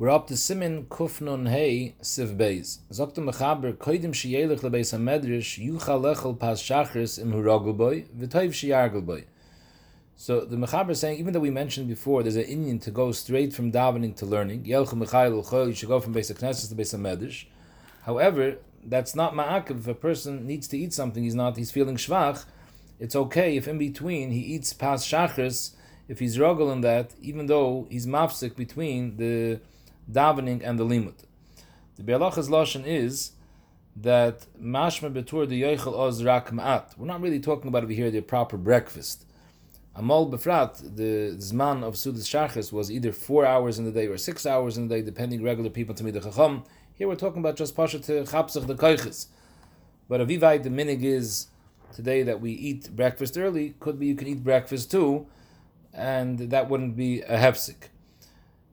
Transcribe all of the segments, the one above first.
We're up to Simin Kufnun Hey Siv Beis. Zogt the Mechaber Koidim Sheyelech Lebeis HaMedrash Yuchal Lechel Pas Shachris Im Huragel Boy V'toiv Sheyargel So the Mechaber is saying, even though we mentioned before, there's an Indian to go straight from davening to learning. Yelchu Mechayel Chol, you should go from Beis HaKnesses to Beis HaMedrash. However, that's not ma'akiv. If a person needs to eat something, he's not, he's feeling shvach, it's okay if in between he eats pas shachris, if he's rogel in that, even though he's mafsik between the davening and the limud. The Be'alach's lashon is that mashma betur the yoichel oz rak ma'at. We're not really talking about over here the proper breakfast. Amol befrat, the zman of sudas shachris was either four hours in the day or six hours in the day, depending regular people to me the chacham. Here we're talking about just pasha to chapsach the koiches. But avivai the minig is today that we eat breakfast early. Could be you can eat breakfast too, and that wouldn't be a hefsik.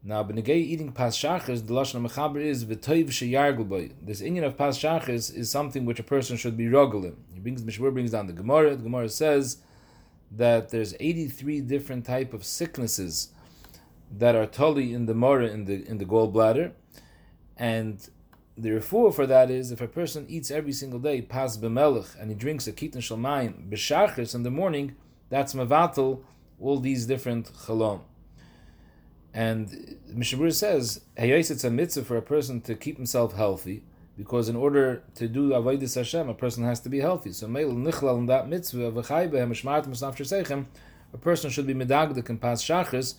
Now, benegay eating pas shachris, the lashon mechaber is v'toiv sheyargul This Indian of pas shachris is something which a person should be rogel in. He brings Mishmur brings down the Gemara. The Gemara says that there's 83 different type of sicknesses that are totally in the mora in the in the gallbladder, and the refuah for that is if a person eats every single day pas b'melech and he drinks a kitan shalmayim b'shachris in the morning, that's mavatal all these different chalom. And Mishnah Brura says, Hayais it's a mitzvah for a person to keep himself healthy, because in order to do Avodah Hashem, a person has to be healthy. So Meil Nichlal in that mitzvah of a person should be medagdik in Pas Shachris,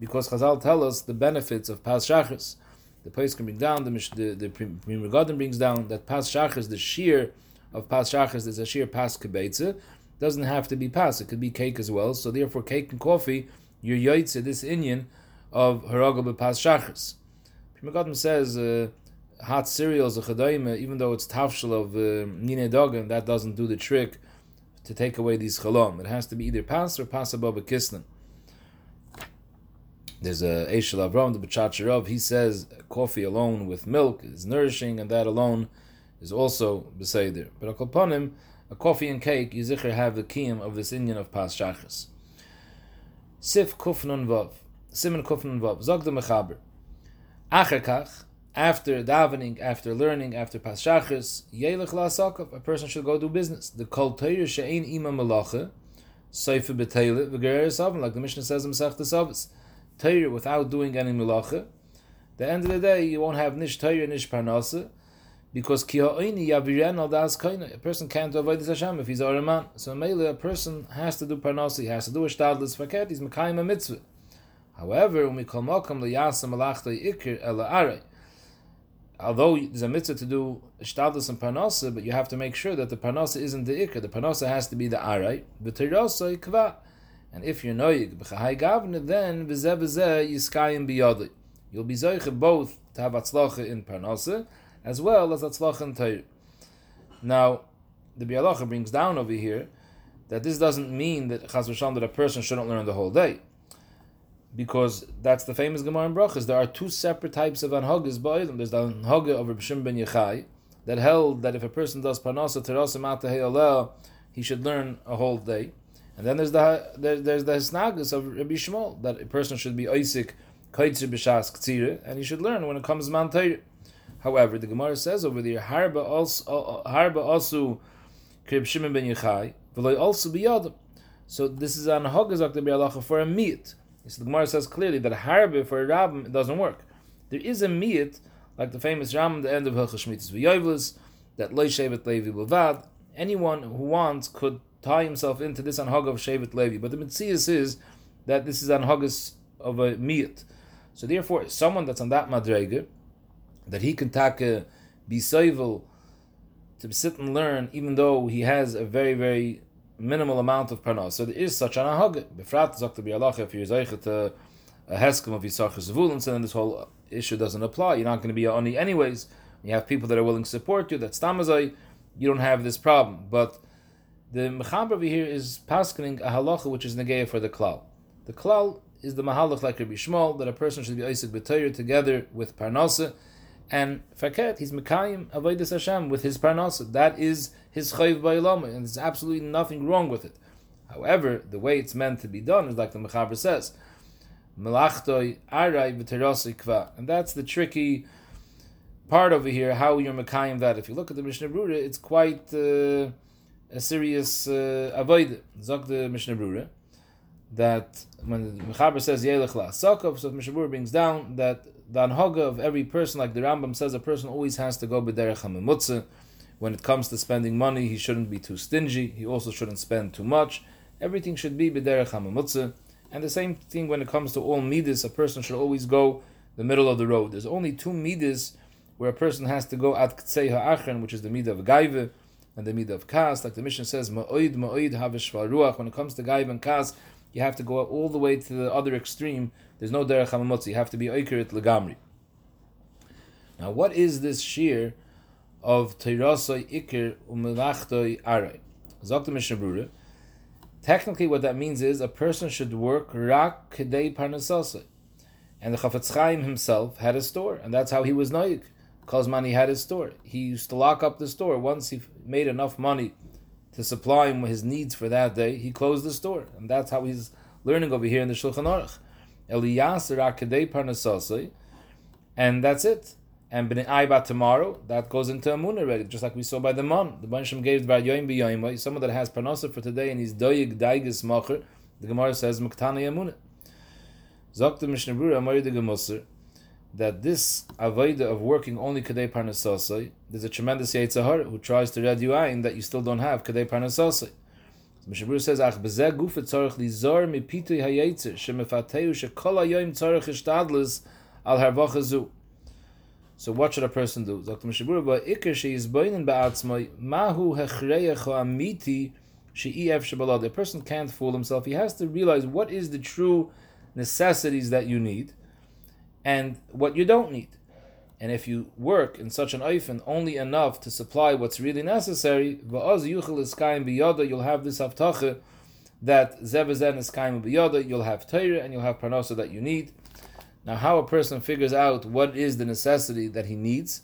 because Chazal tell us the benefits of Pas Shachris. The place can bring down, the the, the Pri brings down that Pas Shachris, the shear of Pas Shachris is a shear Pas Kebetze, doesn't have to be Pas, it could be cake as well. So therefore, cake and coffee, your yaitze, this Indian, of Haragel Bepas Shachris. Pri says uh, hot cereals, a chadayim, even though it's tafshel of uh, nine dogan, that doesn't do the trick to take away these chalom. It has to be either pas or pas a kisnan. There's a Eshel Avram, the B'chacharov, he says coffee alone with milk is nourishing, and that alone is also Beseder. But upon him, a coffee and cake, you zikr have the kiyam of this Indian of Pas Shachas. Sif Kufnun Vav. Simon Kufnun Vav. Zog the Mechaber. After davening, after learning, after Pas Shachas, Yelech a person should go do business. The Kol Teir She'ein Ima Malacha, Seifa B'Teilet, V'Gerer Savim, like the Mishnah says in Masech Savas. Torah without doing any malacha, the end of the day you won't have nish Torah, nish parnasa, because ki ha'oini yaviren al das kaina. A person can't avoid this Hashem if he's a man. So mainly a person has to do parnasa, he has to do a shtadlis faket, he's mekayim a mitzvah. However, um, ela although there's a mitzvah to do shtadlis and parnasa, but you have to make sure that the parnasa isn't the ikr. The parnasa has to be the aray. But tirasa ikva. And if you're noyig b'chahai gavne, then v'zeh v'zeh yiskayim biyadi. You'll be zoiche both to have atzlacha in parnasa, as well as atzlacha in Torah. Now, the Bialacha brings down over here that this doesn't mean that chas that a person shouldn't learn the whole day. Because that's the famous Gemara in Brachas. There are two separate types of anhagas ba'olim. There's the anhaga of Rabbi Shimon ben Yechai that held that if a person does parnasa terasa mata he should learn a whole day. And then there's the there, there's the snagus of Rabbi Shmuel that a person should be Isaac kaitzer b'shas ktsira, and he should learn when it comes man However, the Gemara says over there, harba also uh, uh, harba also krib Shimon ben Yechai, v'loy also biyadam. So this is an hagazak the bialacha for a meat. So the Gemara says clearly that harba for a it doesn't work. There is a meat like the famous Ram at the end of Hilchas Shmitas v'yoyvus that loy shevet levi levad. Anyone who wants could tie himself into this anhag of Shevet Levi. But the Mitzias is that this is anhagas of a miyat. So therefore, someone that's on that madrega, that he can take a, be soivel to sit and learn, even though he has a very, very minimal amount of parnas. So there is such an ahag. Befrat zakta bi'alach, if you're zeichet a, a heskim of Yisachar Zavulun, then this whole issue doesn't apply. You're not going to be oni anyways. You have people that are willing to support you, that's tamazai, you don't have this problem. But the mechaber over here is paskening a halacha which is negeya for the klal. The klal is the mahalach like Rabbi Shmuel that a person should be Isaac b'toyer together with parnasa, and faket he's mekayim avodas Hashem with his parnasa. That is his chayv ba'ilama, and there's absolutely nothing wrong with it. However, the way it's meant to be done is like the mechaber says. melachtoi arai v'terosei kva. And that's the tricky part over here, how you're Mekayim that. If you look at the Mishnah Brura, it's quite uh, a serious uh, avoid. Zok the Mishnah Brura, that when Mechaber says Yelech La Sakov, so Mishnah Brura brings down that the anhoga of every person, like the Rambam says, a person always has to go b'derech hamemutze. When it comes to spending money, he shouldn't be too stingy. He also shouldn't spend too much. Everything should be b'derech hamemutze. And the same thing when it comes to all midas, a person should always go the middle of the road. There's only two midas where a person has to go at ktsei ha'achron, which is the midah of gaive and the midah of kas. Like the mission says, ma'oid ma'oid havish ruach. When it comes to gaive and kas, you have to go all the way to the other extreme. There's no derech hamamotzi. You have to be oikerit legamri. Now, what is this shear of teirasoi ikir umelachtoi aray? Zok Mishnah Technically, what that means is a person should work rak kedei parnasasai. And the Chafetz Chaim himself had a store, and that's how he was noik. Kozman had his store. He used to lock up the store. Once he made enough money to supply him with his needs for that day, he closed the store. And that's how he's learning over here in the Shulchan Aruch. Parnasasai, and that's it. And b'nei ayba tomorrow, that goes into amun already, just like we saw by the man. The Bansham gave by yoim b'yoim, someone that has parnasa for today and he's doyig daigis macher. The Gemara says muktana yamunah. Mishnah Brura Amari Gemusser that this avoida of working only kadei parnasasai, there's a tremendous yitzhahar who tries to read you ayin that you still don't have kadei parnasasai. Mishnah says ach bezeh tzarich lizor mipitui hayitzer shemefateu shekol hayoyim tzarich ishtadlis al harvachazu. So what should a person do? Zok the Mishnah Brura but ikir she is boinin ba'atzmai mahu hechreyecho amiti she'ef shebalad. A person can't fool himself. He has to realize what is the true necessities that you need and what you don't need. And if you work in such an oifen only enough to supply what's really necessary, you'll have this haftache that zevezen is kaim biyoda, you'll have Torah and you'll have parnasa that you need. Now, how a person figures out what is the necessity that he needs,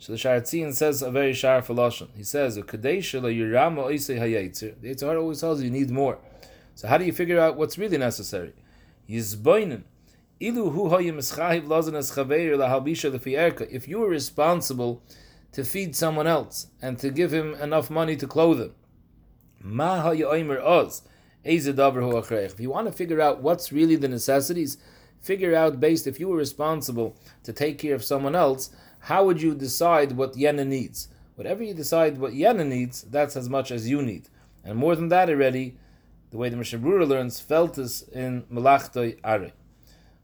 so the Sharatzian says a very sharp philosophy. He says, The Yitzhar always tells you you need more. So how do you figure out what's really necessary? Yizboinen. If you were responsible to feed someone else and to give him enough money to clothe him, if you want to figure out what's really the necessities, figure out based if you were responsible to take care of someone else, how would you decide what Yena needs? Whatever you decide what Yena needs, that's as much as you need. And more than that already, the way the Mishnah learns, felt this in Malachtoi Are.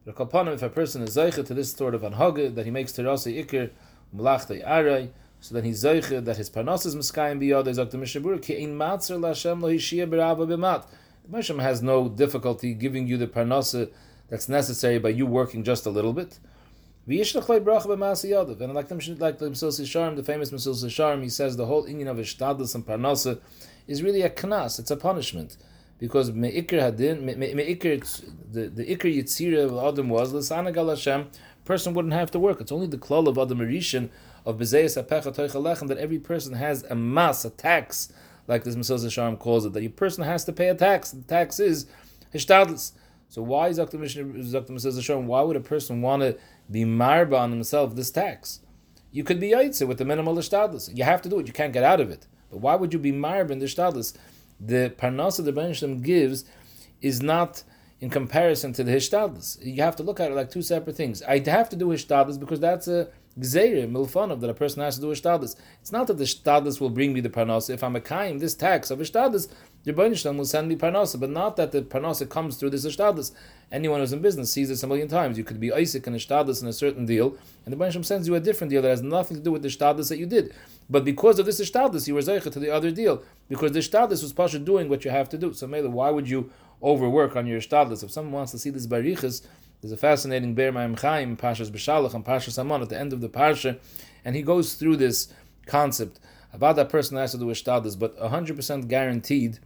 But Kalpanim, if a person is Zeicha to this sort of anhage, that he makes Terasi Ikir, Malachtoi Are, so then he's Zeicha, that his Parnas is Miskayim Biyad, is the Mishnah Ki Ein Matzer Lashem Lo Hishia Berava B'mat. The Mishnah has no difficulty giving you the Parnasa that's necessary by you working just a little bit. And like the like the Mesilas Yesharim, the famous Mesilas Yesharim, he says the whole Indian of Ishtadlis and Parnasa is really a knas, it's a punishment because meikir hadin meikir the the ikir yitzira of Adam was l'sana gal Hashem. Person wouldn't have to work. It's only the klal of Adam Rishon of bezayis apecha toichalechem that every person has a mass, a tax, like this Mesilas Yesharim calls it, that a person has to pay a tax. The tax is hishtadlis. So why is Dr. Mesilas Why would a person want to be marba on himself this tax? You could be yaitze with the minimal hishtadlis. You have to do it. You can't get out of it. But why would you be marba in the hishtadlis? The parnasa the Ben gives is not in comparison to the hishtadlis. You have to look at it like two separate things. I have to do hishtadlis because that's a gzeir milfanov that a person has to do hishtadlis. It's not that the hishtadlis will bring me the parnasa. If I'm a kaim, this tax of hishtadlis, Ben will send me parnasa, but not that the parnasa comes through this hishtadlis. Anyone who's in business sees this a million times. You could be Isaac and hishtadlis in a certain deal, and the Ben sends you a different deal that has nothing to do with the hishtadlis that you did. But because of this hishtadlis, you were zeicha to the other deal because the hishtadlis was pasha doing what you have to do. So, Mela, why would you overwork on your hishtadlis? If someone wants to see this barichas, there's a fascinating Be'er Ma'im Chaim, Pashas B'Shalach, and Pashas Amon at the end of the parsha, and he goes through this concept about that person that has to do hishtadlis, but 100% guaranteed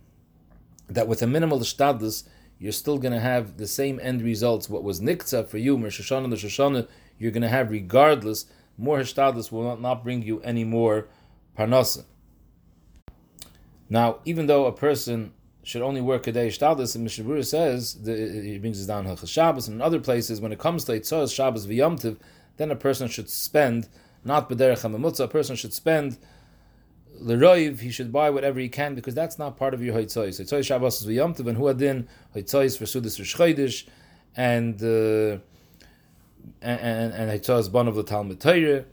that with a minimal hishtadlis, you're still going to have the same end results. What was nikza for you, Mer Shoshana, the Shoshana, you're going to have regardless more hishtadlis will not, not bring you any more parnasa. Now, even though a person should only work a day Shtadlis, and Mishnah Brura says, the, he brings us down Hilchas Shabbos, and in other places, when it comes to Eitzos, Shabbos v'yomtiv, then a person should spend, not B'derech HaMemutza, a person should spend Leroiv, he should buy whatever he can, because that's not part of your Heitzos. Heitzos Shabbos is v'yomtiv, and Huadin, Heitzos for Sudis Rishchaydish, and uh, and and Heitzos Bon of the Talmud Torah,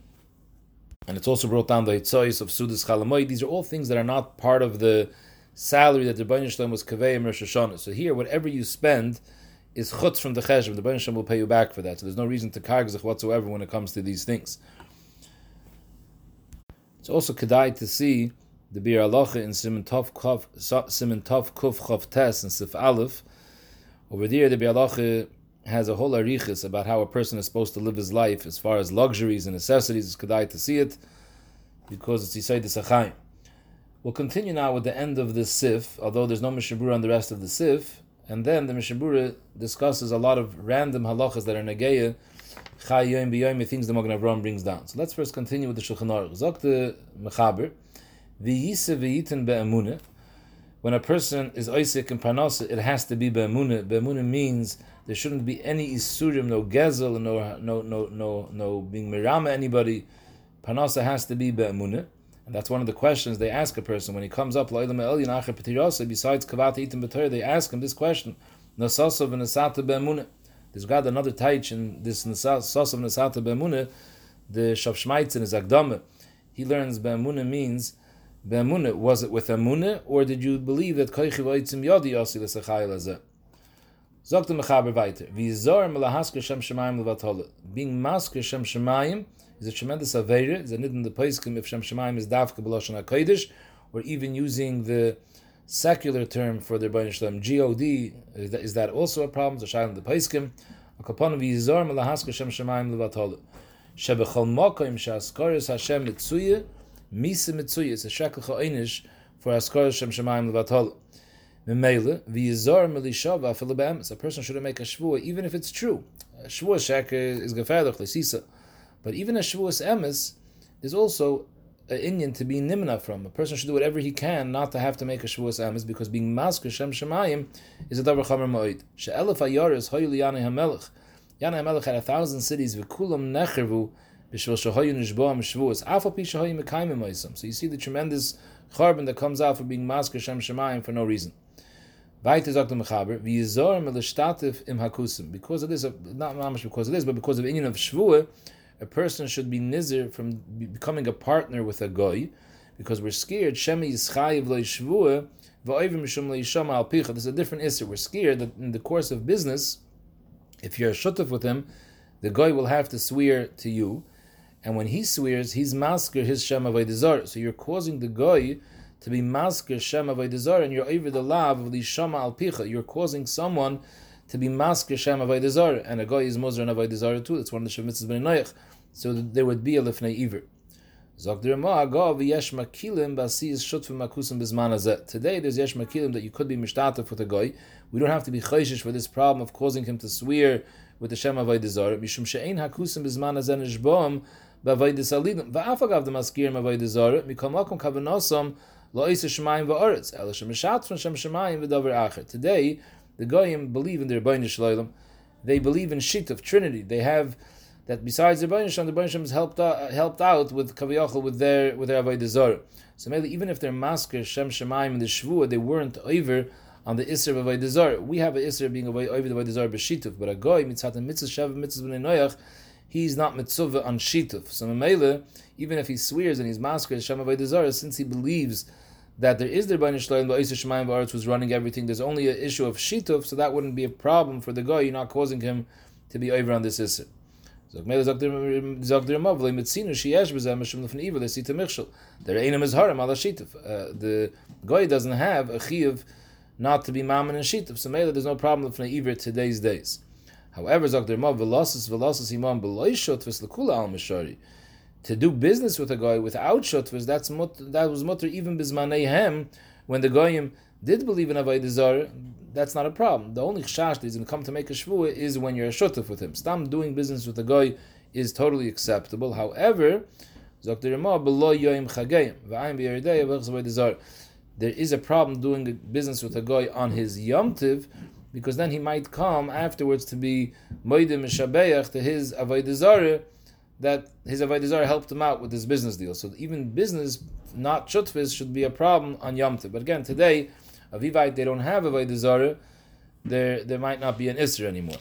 and it's also brought down the Heitzos of Sudis Chalamoy. These are all things that are not part of the salary that the Shalom was kavei Rosh Hashanah. So here, whatever you spend is chutz from the cheshav. The Shalom will pay you back for that. So there's no reason to kargzach whatsoever when it comes to these things. It's also kedai to see the Bir Alocha in Simon Tov Kuf Chav Tes and Sif Aleph. Over there, the Bir Alocha has a whole arichis about how a person is supposed to live his life as far as luxuries and necessities. It's kedai to see it because it's Yisai Desachayim. We'll continue now with the end of the Sif, although there's no Mishnah Brura on the rest of the Sif, and then the Mishnah Brura discusses a lot of random halachas that are Nageya, Chayim B'yoyim, things the Magen Avraham brings down. So let's first continue with the Shulchan Aruch. Zok the Mechaber, V'yise v'yitin be'emunah, when a person is Isaac and Parnasa, it has to be be'emunah. Be'emunah means there shouldn't be any isurim, no gezel, no no no no no being mirama anybody. Parnasa has to be be'emunah. And that's one of the questions they ask a person when he comes up. Besides kavat itim b'torah, they ask him this question: Nasasov and be'emunah. There's got another taich in this Nasasov Nasata be'emunah. The Shav in his Agdama, he learns be'emunah means be'emunah. Was it with emunah, or did you believe that koichi v'oitzim yodi yosi l'sachayil azeh? Zogt mechaber weiter. V'yizor melahasker shem shemayim levatole. Being masker shem shemayim is a tremendous avera. Is a nid in the Paiskim if Shem Shemaim is Davka B'Lashon HaKodesh, or even using the secular term for the Rebbeinu Shalom, God, is that, is that also a problem? The Shail in the Paiskim. Akaponim v'yizor melahasker Shem Shemaim levatole. Shebechol mokoim she'askoris Hashem mitzuye, misa mitzuye. It's a shekel cha'inish for askoris Shem Shemaim levatole. Memele, v'yizor melishava afilu A person shouldn't make a shvua, even if it's true. A shvua sheker is gefährlich, l'sisa. But even a Shavuos Emes is also an Indian to be nimna from. A person should do whatever he can not to have to make a Shavuos Emes because being Masker Shem Shemayim is a Davar Chamer Moed. She'elef Ayoris Hoyli Yanei HaMelech. Yanei HaMelech had a thousand cities, v'kulam nechervu b'shvil shehoyu nishboam Shavuos. Afal pi shehoyu mekayim moisam. So you see the tremendous charbon that comes out for being Masker Shem Shemayim for no reason. Weiter sagt der Mechaber, wie Yizor im hakusim. Because of this, not mamish because of this, but because of Indian of Shvuah, a person should be nizir from becoming a partner with a goy, because we're scared. Shemi yischayiv loishvua va'oivim mishum leishama al picha. There's a different issue. We're scared that in the course of business, if you're a shutuf with him, the goy will have to swear to you, and when he swears, he's masker his shem avodah So you're causing the goy to be masker shem avodah and you're over the lav of the shama al picha. You're causing someone to be masker shem avodah and a goy is mozer and avodah too. That's one of the shemitzvahs ben noyach so there would be a lifnei iver. Today there's yesh makilim that you could be mishtatef with a guy. We don't have to be chayshish for this problem of causing him to swear with the Shem Avodah Mishum she'ein hakusim salidim. Va'afagav the. Today the goyim believe in the Rebbeinu Shalom. They believe in shit of Trinity. They have that besides the Rebbeinu the Rebbeinu has helped uh, helped out with Kaviyachal with their with their Avodah Zarah. So maybe even if they're masker Shem Shemaim in the Shvua, they weren't over on the Isser of Avodah Zarah. We have an Isser being over the Avodah Zarah b'shituf, but a goy mitzat and mitzvah shav mitzvah b'nei noyach, he's not mitzvah on shituf. So Mamela, even if he swears and he's masker Shem Avodah Zarah, since he believes that there is the Rebbeinu Shalom, but Isser Shemaim Ba'aretz was running everything. There's only an issue of shituf, so that wouldn't be a problem for the guy. You're not causing him to be over on this Isser. Zog mele zog der zog der mav le mitzinu sheyesh bezeh mishum lefn iva le sita michshel. Der einem is haram ala shituf. Uh, the guy doesn't have a chiyuv not to be mammon and shituf. So there's no problem lefn iva today's days. However, zog der velosis velosis imam beloy shotvis lekula al mishari. To do business with a guy without shotvis, that's mut, that was mutter even bizmanei hem when the goyim did believe in avodah zarah that's not a problem. The only chash that he's going to come to make a shvua is when you're a shutuf with him. Stam doing business with a guy is totally acceptable. However, there is a problem doing business with a guy on his yomtiv, because then he might come afterwards to be moedim to his avodah that his avodah helped him out with this business deal. So even business, not shutfis, should be a problem on yomtiv. But again, today, avivite they don't have avodah there there might not be an isra anymore.